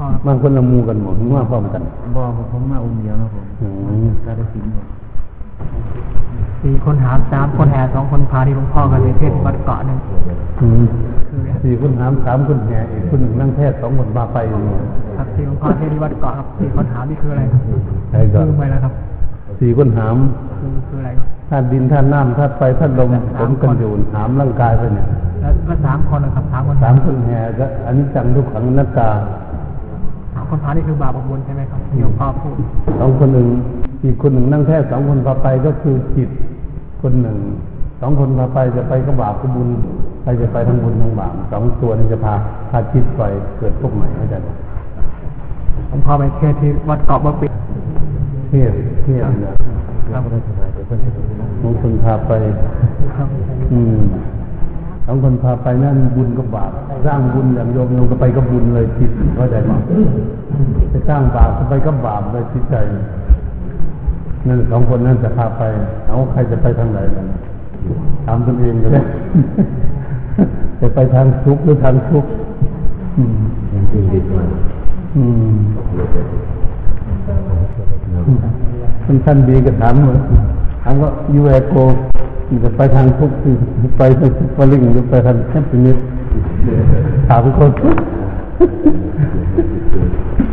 พ่อบางคนละมูกันหมดว่าพร้อมกันบอกผมมาองค์เดียวนะผมอืมกาฬสินธุ์สี่คนหามสามคนแห่สองคนพาที่หลวงพ่อกันในเทศวัดเกาะหนึ่งอืมคือสี่คนหามสามคนแห่อีกคนหนึ่งนั่งแพทย์สองคนพาไปอย่างเงี้ยครับที่หลวงพ่อเทศที่วัดเกาะครับสี่คนหามนี่คืออะไรครับใช่ก็ลืมไปแล้วครับสี่คนหามคือคืออะไรครับธาตุดินธาตุน้ำธาตุไฟธาตุลมผมกันอยู่หามร่างกายไปเนี่ยแล้วก็สามคนนะครับสามคนสามคนแห่ก็อันนี้จังทุกขังอนัตตาสาม คนพานี่คือบาปบุญใช่ไหมครับที่หลวงพ่อพูดสองคนหนึ่งอีกคนหนึ่งนั่งแพทย์สองคนพาไปก็คือจิตคนหนึ่งสองคนพาไปจะไปก็บาปก็บุญใครจะไปทั้งบุญทั้งบาปสองตัวนี้จะพาพาจิตไปเกิดพวกใหม่เข้าใจไหมหลวงพ่อไปเทศที่วัดเกาะบ่ปิดเทศเทศเนี่ยครับบางคนพาไปครับอืม สองคนพาไปนั่นบุญกับบาปสร้างบุญอย่างโยมโยมก็ไปกับบุญเลยจิตเข้าใจไหมไปสร้างบาปก็ไปกับบาปเลยจิตใจนั่นสองคนนั่นจะพาไปเอาใครจะไปทางไหนกันถามตนเองก็ได้จะไปทางทุกข์หรือทางทุกข์อืมยังจริงดีกว่าอืมเลยเป็นท่านท่านดีก็ถามว่าถามว่ายูเอโกมัน จะไปทางทุกข์หรือไปทางซุปเปอร์ลิงหรือไปทางแคปินิสถามคนเ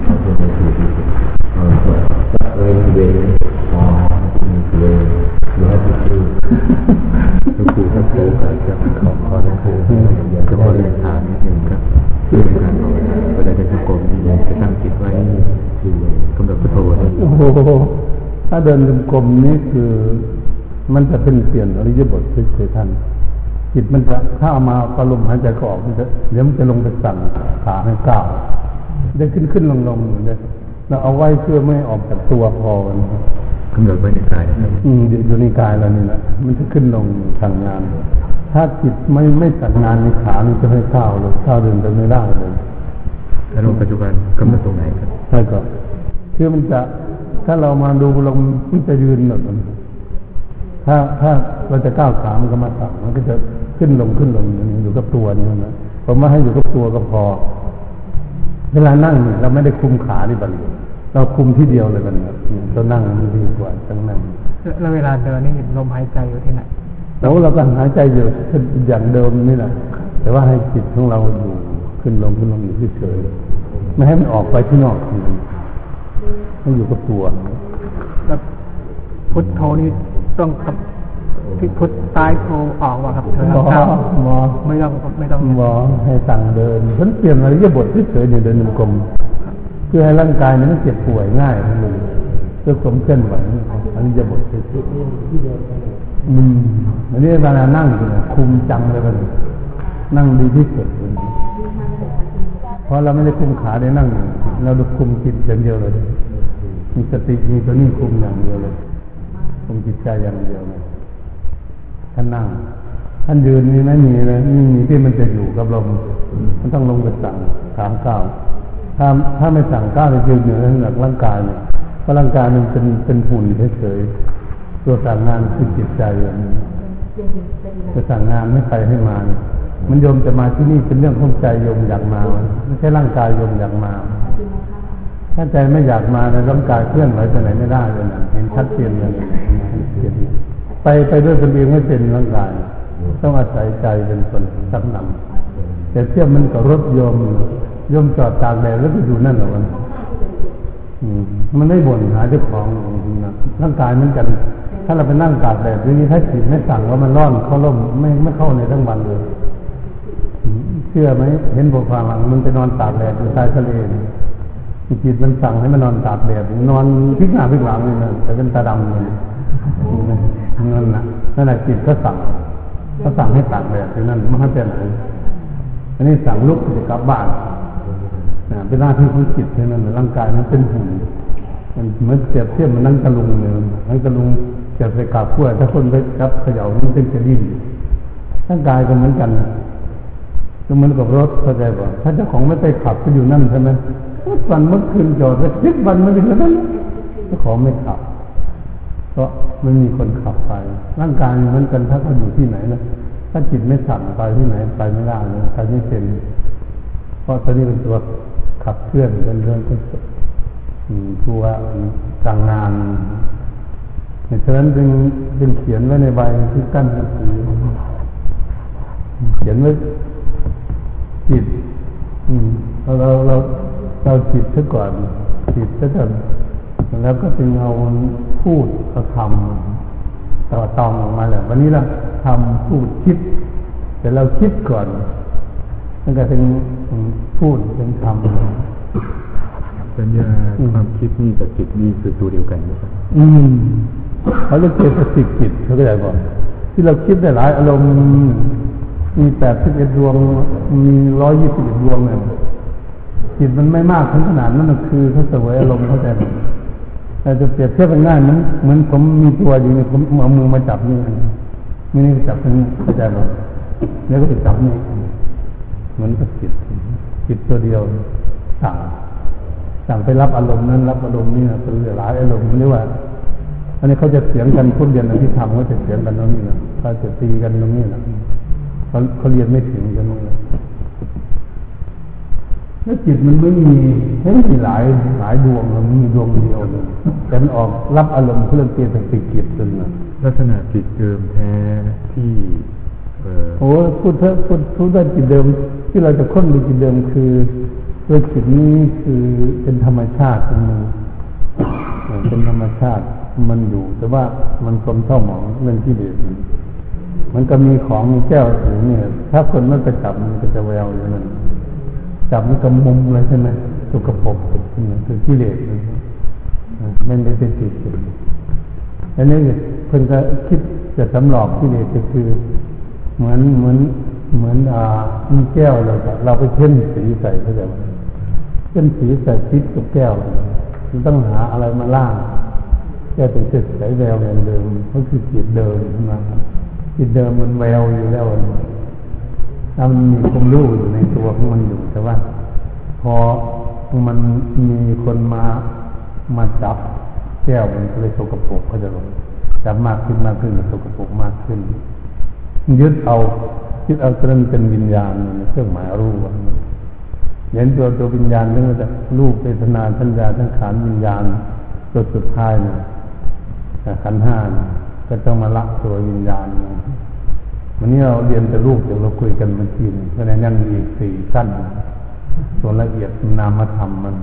ขาจะไม่ถูกเขาจะเว้นเว้นอ๋อมีเว้นอยู่ให้ทุกคู่ทุกคู่ทุกคู่กันครับขอขอทั้งคู่อยากจะบอกเรียนถามนิดนึงครับเรื่องการภาวนาเวลาเดินจงกรมนี่จะตั้งจิตไว้คือ กำหนดพุทโธนะโอ้โหถ้าเดินจงกรมนี่คือมันจะเป็นเปลี่ยนอริยบทเฉยๆท่านจิตมันจะถ้าเอามาพอลมหายใจก็ออกมันจะเดี๋ยวมันจะลงไปสั่งขาให้ก้าวได้ขึ้นขึ้นลงลงอยู่เลยเราเอาไว้เพื่อไม่ให้ออกจากตัวพอมันกำหนดไว้ในกายนะครับอืมอยู่อยู่ในกายเรานี่แหละมันจะขึ้นลงสั่งงาน ถ้าจิตไม่ไม่สั่งงานในขามันจะให้ก้าวเลยก้าวเดินไปไม่ได้เลยแล้วลงปัจจุบันกำหนดตรงไหนครับใช่ก็คือมันจะถ้าเรามาดูลมมันจะยืนแบบนั้น ถ้าถ้าเราจะก้าวขามันก็มาสั่งมันก็จะขึ้นลงขึ้นลงอย่างนี้อยู่กับตัวนี่นะผมว่าให้อยู่กับตัวก็พอ เวลานั่งเนี่ยเราไม่ได้คุมขาดิบัดนี้เราคุมที่เดียวเลยบัดนี้เรานั่งมันดีกว่าตั้งนั่งแล้วเวลาเดินนี่ลมหายใจอยู่ที่ไหนแล้วเราก็หายใจอยู่อย่างเดิมนี่แหละแต่ว่าให้จิตของเราอยู่ขึ้นลงขึ้นลงอยู่เฉยๆไม่ให้มันออกไปที่นอกให้อยู่กับตัวแล้วพุทโธนี่ ต้องกับที่พุทตายโธออกว่าครับเธอหมอครับหมอไม่ต้องไม่ต้องหมอให้สั่งเดินฉันเปลี่ยนอริยบทเฉยๆเนี่ยเดินจงกรมเพื่อให้ร่างกายเนี่ยมันเจ็บป่วยง่ายทั้งเลยเพื่อสมเคลื่อนไหวอริยบทเฉยๆอืมอันนี้เวลานั่งเนี่ยคุมจังเลยมันนั่งดีที่สุดเพราะเราไม่ได้คุมขาได้นั่ง เราดูคุมจิตอย่างเดียวเลย มีสติมีตัวนี้คุมอย่างเดียวเลย คุมจิตใจอย่างเดียวเลยท่านนั่งท่านยืนนี่ไม่มีเลยไม่มีที่มันจะอยู่กับลมมันต้องลงไปสั่งถามก้าวถ้าถ้าไม่สั่งก้าวจะยืนอยู่ในหลักร่างกายเนี่ยเพราะร่างกายมันเป็นเป็นหุ่นเฉยๆตัวสั่งงานคือจิตใจอย่างนี้จะสั่งงานไม่ไปให้มา มันโยมจะมาที่นี่เป็นเรื่องของใจโยมอยากมา ไม่ใช่ร่างกายโยมอยากมา ถ้าใจไม่อยากมาในร่างกายเคลื่อนไหวไปไหนไม่ได้เลยนะเห็นชัดเจนเห็นไปไปด้วยตนเองไม่เป็นร่างกาย ต้องอาศัยใจเป็นคนสับนำแต่เทียบมันกับรถยมยมจอดตากแดดแล้วก็อยู่นั่นหรอมันมันไม่บ่นหาเจ้าของร่างกายเหมือนกัน ถ้าเราไปนั่งตากแดดทีนี้ถ้าจิตไม่สั่งว่ามันร้อนเข้าร่มไม่ไม่เข้าในทั้งวันเลย เชื่อไหมเห็นบทความหลังมันไปนอนตากแดดอยู่ใต้ทะเลนี่ จิตมันสั่งให้มันนอนตากแดดนอนพลิกหน้าพลิกหลังนี่นะแต่เป็นตาดำเลยนั่นนะนั่นแหละจิตก็สั่งเขาสั่งให้ตากแดดที่นั่นไม่ให้ไปไหนอันนี้สั่งลุกจะกลับบ้านนะเป็นหน้าที่ของจิตเท่านั้นร่างกายมันเป็นหุ่นมันเหมือนเสียบเทียบมันนั่งตะลุงเลยนั่งตะลุงเสียบใส่กาบขั้วถ้าคนไปจับเขย่ามันเป็นจะดิ้นร่างกายก็เหมือนกันก็เหมือนกับรถเข้าใจป่ะถ้าเจ้าของไม่ไปขับก็อยู่นั่นใช่ไหม วันเมื่อคืนจอดไว้สิบวันไม่ถึงนั้นเจ้าของไม่ขับ เพราะไม่มีคนขับไป ร่างกายเหมือนกันถ้าเขาอยู่ที่ไหนนะถ้าจิตไม่สั่งไปที่ไหนไปไม่ได้เลยไปไม่เป็นเพราะตอนนี้เป็นตัวขับเคลื่อนเป็นเรื่องก็ตัวการงานในฉะนั้นจึงจึงเขียนไว้ในใบที่กั้นหนังสือเขียนไว้จิตเราเรา เราเราจิตซะก่อนจิตซะก่อนแล้วก็จึงเอาพูดเอาทำต่อตองออกมาเลยวันนี้เราทำพูดคิด แต่เราคิดก่อนแล้วก็ถึงพูดถึงทำสัญญาความคิดนี่กับจิตนี่คือตัวเดียวกันนะครับอืมเขาเรียกเจตสิกจิตเขาก็จะบอกที่เราคิดได้หลายอารมณ์มีแปดสิบเอ็ดดวงมีร้อยยี่สิบเอ็ดดวงเนี่ย จิตมันไม่มากถึงขนาดนั้นมันคือเขาเสวยอารมณ์เข้าใจไหมแต่จะเปรียบเทียบง่ายมันเหมือนผมมีตัวอยู่เนี่ยผมเอามือมาจับนี่ไม่ได้จับตรงนี้เข้าใจไหมแล้วก็ไปจับนี่เหมือนกับจิตจิตตัวเดียวสั่งสั่งไปรับอารมณ์นั้น รับอารมณ์นี้นะเป็นหลายอารมณ์เรียกว่า อันนี้เขาจะเสียงกันพูดเรียนอภิธรรมเขาจะเสียงกันตรงนี้นะเขาจะตีกันตรงนี้นะเขาเขาเรียนไม่ถึงกันตรงนี้ แล้วจิตมันไม่มีไม่มีหลายหลายดวงมันมีดวงเดียวเลยแต่มันออกรับอารมณ์เพื่อเปลี่ยนเป็นสิกิจจนนะลักษณะจิตเดิมแท้ที่เอ่อโอ้พูดเถอะพูดพูดได้จิตเดิม ที่เราจะค้นดูจิตเดิมคือด้วยจิตนี้คือเป็นธรรมชาติของมันเป็นธรรมชาติมันอยู่ แต่ว่ามันกลมเท่าหมองเรื่องที่เด็ดมันก็มีของมีแก้วถึงเนี่ย ถ้าคนไม่ไปจับมันก็จะแววอย่างนั้น จับมันก็มุมเลยใช่ไหมสุกปรกคือที่เด็ดไม่ได้เป็นจิตจริงอันนี้เพิ่นก็คิดจะสำหลอกที่เด็ดก็คือ เหมือนเหมือนเหมือนอ่ามีแก้วเรับเราไปเพ่นสีใส่เขาจะเพ่นสีใส่พิษกับแก้วมันต้องหาอะไรมาล่างแก้วถึงจะใสแววอย่างเดิมก็คือจิตเดิมนะจิตเดิมมันแววอยู่แล้ว ถ้ามันมีความรู้อยู่ในตัวของมันอยู่แต่ว่า พอมันมีคนมามาจับแก้วมันก็เลยสกปรกเขาจะลงจับมากขึ้นมากขึ้นสกปรกมากขึ้น ยึดเอายึดเอาจนเป็นวิญญาณเครื่องหมายรู้ว่าเห็นตัวตัววิญญาณนั่นแหละรูปเวทนาสัญญาทั้งขานวิญญาณตัวสุดท้ายนี่ขันห้านะก็ต้องมาละตัววิญญาณ วันนี้เราเรียนแต่รูปเดี๋ยวเราคุยกันเมื่อกี้เพราะนั้นยังมีอีกสี่ขั้นส่วนละเอียดนามธรรมมัน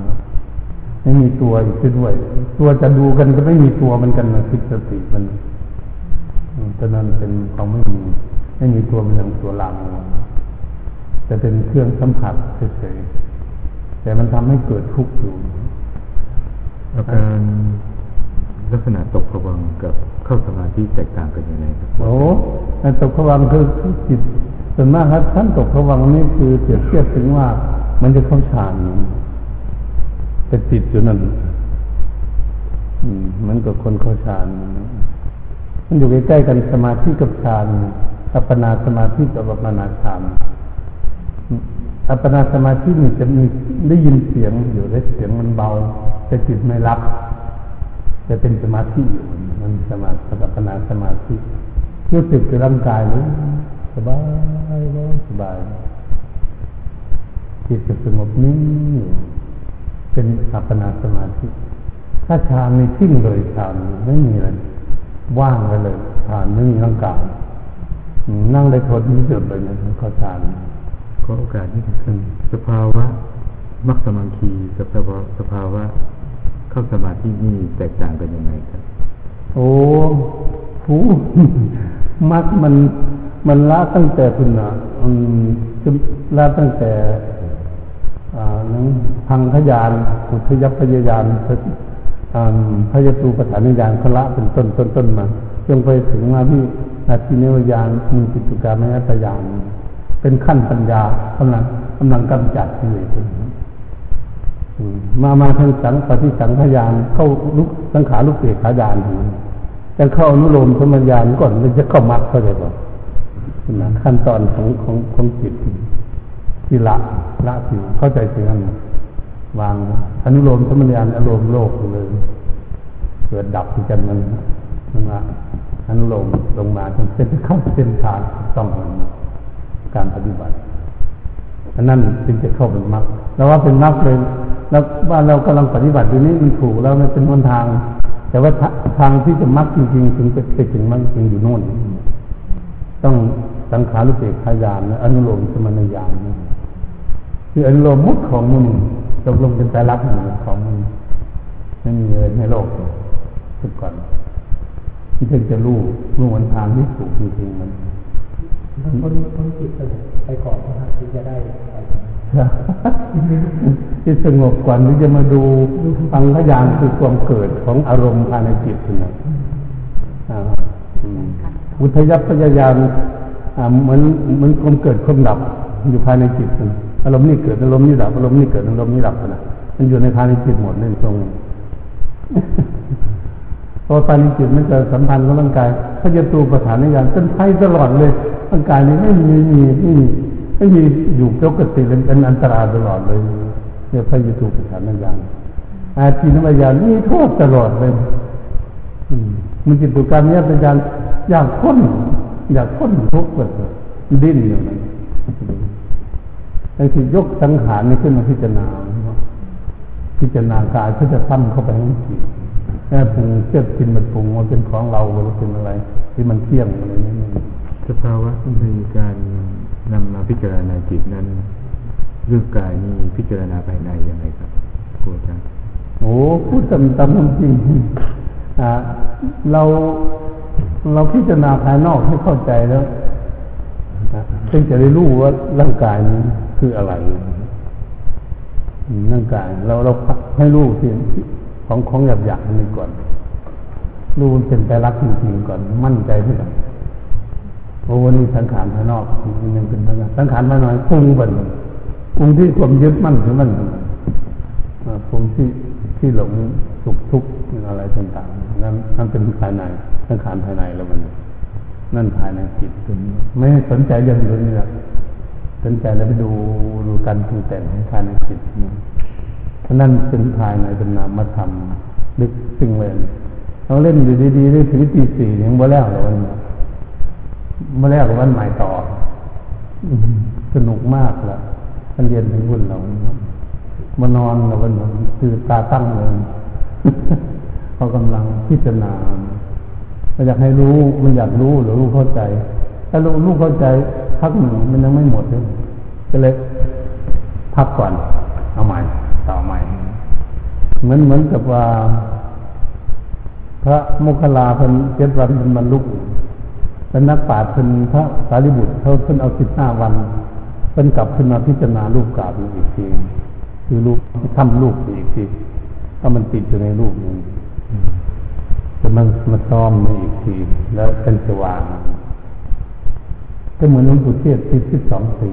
ไม่มีตัวอีกด้วย ตัวจะดูกันก็ไม่มีตัวมันกันนะคิดสติมันฉะนั้นเป็นความไม่มีไม่มีตัวมันอย่างตัวหลังจะเป็นเครื่องสัมผัสเฉยๆแต่มันทำให้เกิดทุกข์อยู่อาการ ลักษณะตกผวังกับเข้าสมาธิแตกต่างกันยังไงครับโอ้การตกผวังคือจิตส่วนมากครับท่านตกผวังนี่คือเปรียบเทียบถึงว่ามันจะเข้าฌานแต่ติดอยู่นั่นอืมมันกับคนเข้าฌานมันอยู่ใกล้ๆกันสมาธิกับฌานอัปปนาสมาธิกับอัปปนาฌานอัปปนาสมาธินี่จะมีได้ยินเสียงอยู่ได้เสียงมันเบาแต่จิตไม่รับ จะเป็นสมาธิอยู่มันสมาธิอัปนาสมาธิรู้สึกกับร่างกายเลยสบายเลยสบายจิตจะสงบนิ่งอยู่เป็นอัปนาสมาธิ ถ้าฌานในทิ้งเลยฌานไม่มีอะไรว่างไปเลยฌานไม่มีร่างกายนั่งได้ทนที่สุดเลยนะเขาฌานขอโอกาสนี้ครับสภาวะมักสมังคีกับสภาวะสภาวะ เข้าสมาธินี่แตกต่างกันยังไงครับ โอ้ผู้มักมันมันละตั้งแต่คุณนะอืมละตั้งแต่อ่านังพังขยานอุทยัพยายานพยตูปฐานญาณเขาละเป็นต้นต้นต้นมาจนไปถึงมาที่นาทีเนวญาณมีปิจุการมตยานเป็นขั้นปัญญากำลังกำลังกำจัดที่เลย มามาทางสังปฏิสังขยานเข้าลุกสังขาลุกเสกขายานจะเข้าอนุโลมสมัญญานก่อนมันจะเข้ามักเขาเลยบอนะขั้นตอนของของของจิตที่ละละสิเข้าใจถึงนั้นวางอนุโลมสมัญญานอารมณ์โลกเลยเกิดดับที่กันมันมันละอนุโลมลงมาจนเป็นเข้าเส้นทางต้องการปฏิบัติอันนั้นจึงจะเข้าเป็นมรรคแล้วว่าเป็นมรรคเลย แล้วว่าเรากำลังปฏิบัติอยู่นี้มันถูกแล้วมันเป็นหนทาง แต่ว่าทางที่จะมรรคจริงๆถึงจะไปถึงมรรคจริงอยู่โน่น ต้องสังขารุเปกขายานอนุโลมสมณญาณนคืออนุโลมมุดของมึงตกลงเป็นใจรักหนึ่งของมึงไม่มีเลยในโลกทุกก่อนที่ถึงจะรู้รู้วันทางที่ถูกจริงๆมัน ต้องพ้นพ้นจิตไปก่อนนะครับถึงจะได้ไปที่สงบก่อนที่จะมาดูฟังพยานคือความเกิดของอารมณ์ภายในจิตนะอ่าอืมอุทยัพยายานอ่าเหมือนเหมือนความเกิดความดับอยู่ภายในจิตนะอารมณ์นี่เกิดอารมณ์นี่ดับอารมณ์นี่เกิดอารมณ์นี่ดับนะมันอยู่ในภายในจิตหมดในตรง พอภายในจิตมันจะสัมพันธ์กับร่างกายเขาจะตูประธานในยานเป็นไพ่ตลอดเลยร่างกายนี้ไม่มีไม่มีไม่มีไม่มีอยู่ปกติเป็นอันตรายตลอดเลยเนี่ยพระยตูประธานในยานอาชีนวิญญาณนี่โทษตลอดเลยมันจิตตุการนี้เป็นการอยากพ้น อยากพ้นทุกข์แบบดิ้นอยู่นั้นไอ้ที่ยกสังขารนี่ขึ้นมาพิจารณาพิจารณากายเพื่อจะตั้มเข้าไปให้จิต แค่ปรุงเชื่อกินมันปรุงว่าเป็นของเราหรือเป็นอะไร ที่มันเที่ยงอะไรนี่สภาวะในการนำมาพิจารณาจิตนั้นเรื่องกายนี่พิจารณาภายในยังไงครับครูอาจารย์โอ้พูดตามตามความจริงอ่าเราเราพิจารณาภายนอกให้เข้าใจแล้วจึงจะได้รู้ว่าร่างกายนี้คืออะไรร่างกายเราเราให้รู้ที่ ของของหยาบหยาบนี้ก่อนรู้เป็นใจรักจริงๆก่อน มั่นใจที่ไหนโอ้วันนี้สังขารภายนอกมันยังเป็นสังขารสังขารภายในปรุงบันปรุงที่ความยึดมั่นถือมั่นปรุงที่ที่หลงสุขทุกข์อะไรต่างๆนั่นนั่นเป็นภายในสังขารภายในแล้วมันนั่นภายในจิตไม่สนใจเรื่องอื่นี่แหละสนใจแล้วไปดูดูการปรุงแต่งของภายในจิตเพราะนั่นเป็นภายในเป็นนามธรรมลึกซึ้งเลยเราเล่นอยู่ดีๆได้ถึงตีสี่ยังบ่แล้วเลยวันมาแล้ววันใหม่ต่อ สนุกมากละท่านเรียนถึงวุ่นเรามานอนแล้ววันคือตาตั้งเลยเขากำลังพิจารณามันอยากให้รู้มันอยากรู้หรือรู้เข้าใจ ถ้ารู้รู้เข้าใจพักหนึ่งมันยังไม่หมดเลยก็เลยพักก่อนเอาใหม่ เหมือนเหมือนกับว่า พระโมคคัลลาเพิ่นเจ็ดวันเป็นบรรลุเป็นนักปราชญ์เพิ่นพระสารีบุตรเขาเพิ่นเอาสิบห้าวันเพิ่นกลับขึ้นมาพิจารณารูปกาบอีกทีคือรูปทำรูปอีกทีถ้ามันติดอยู่ในรูปนี้จะมันมาซ้อมอีกที แล้วเป็นสว่างก็เหมือนหลวงปู่เทศที่สิบสองปี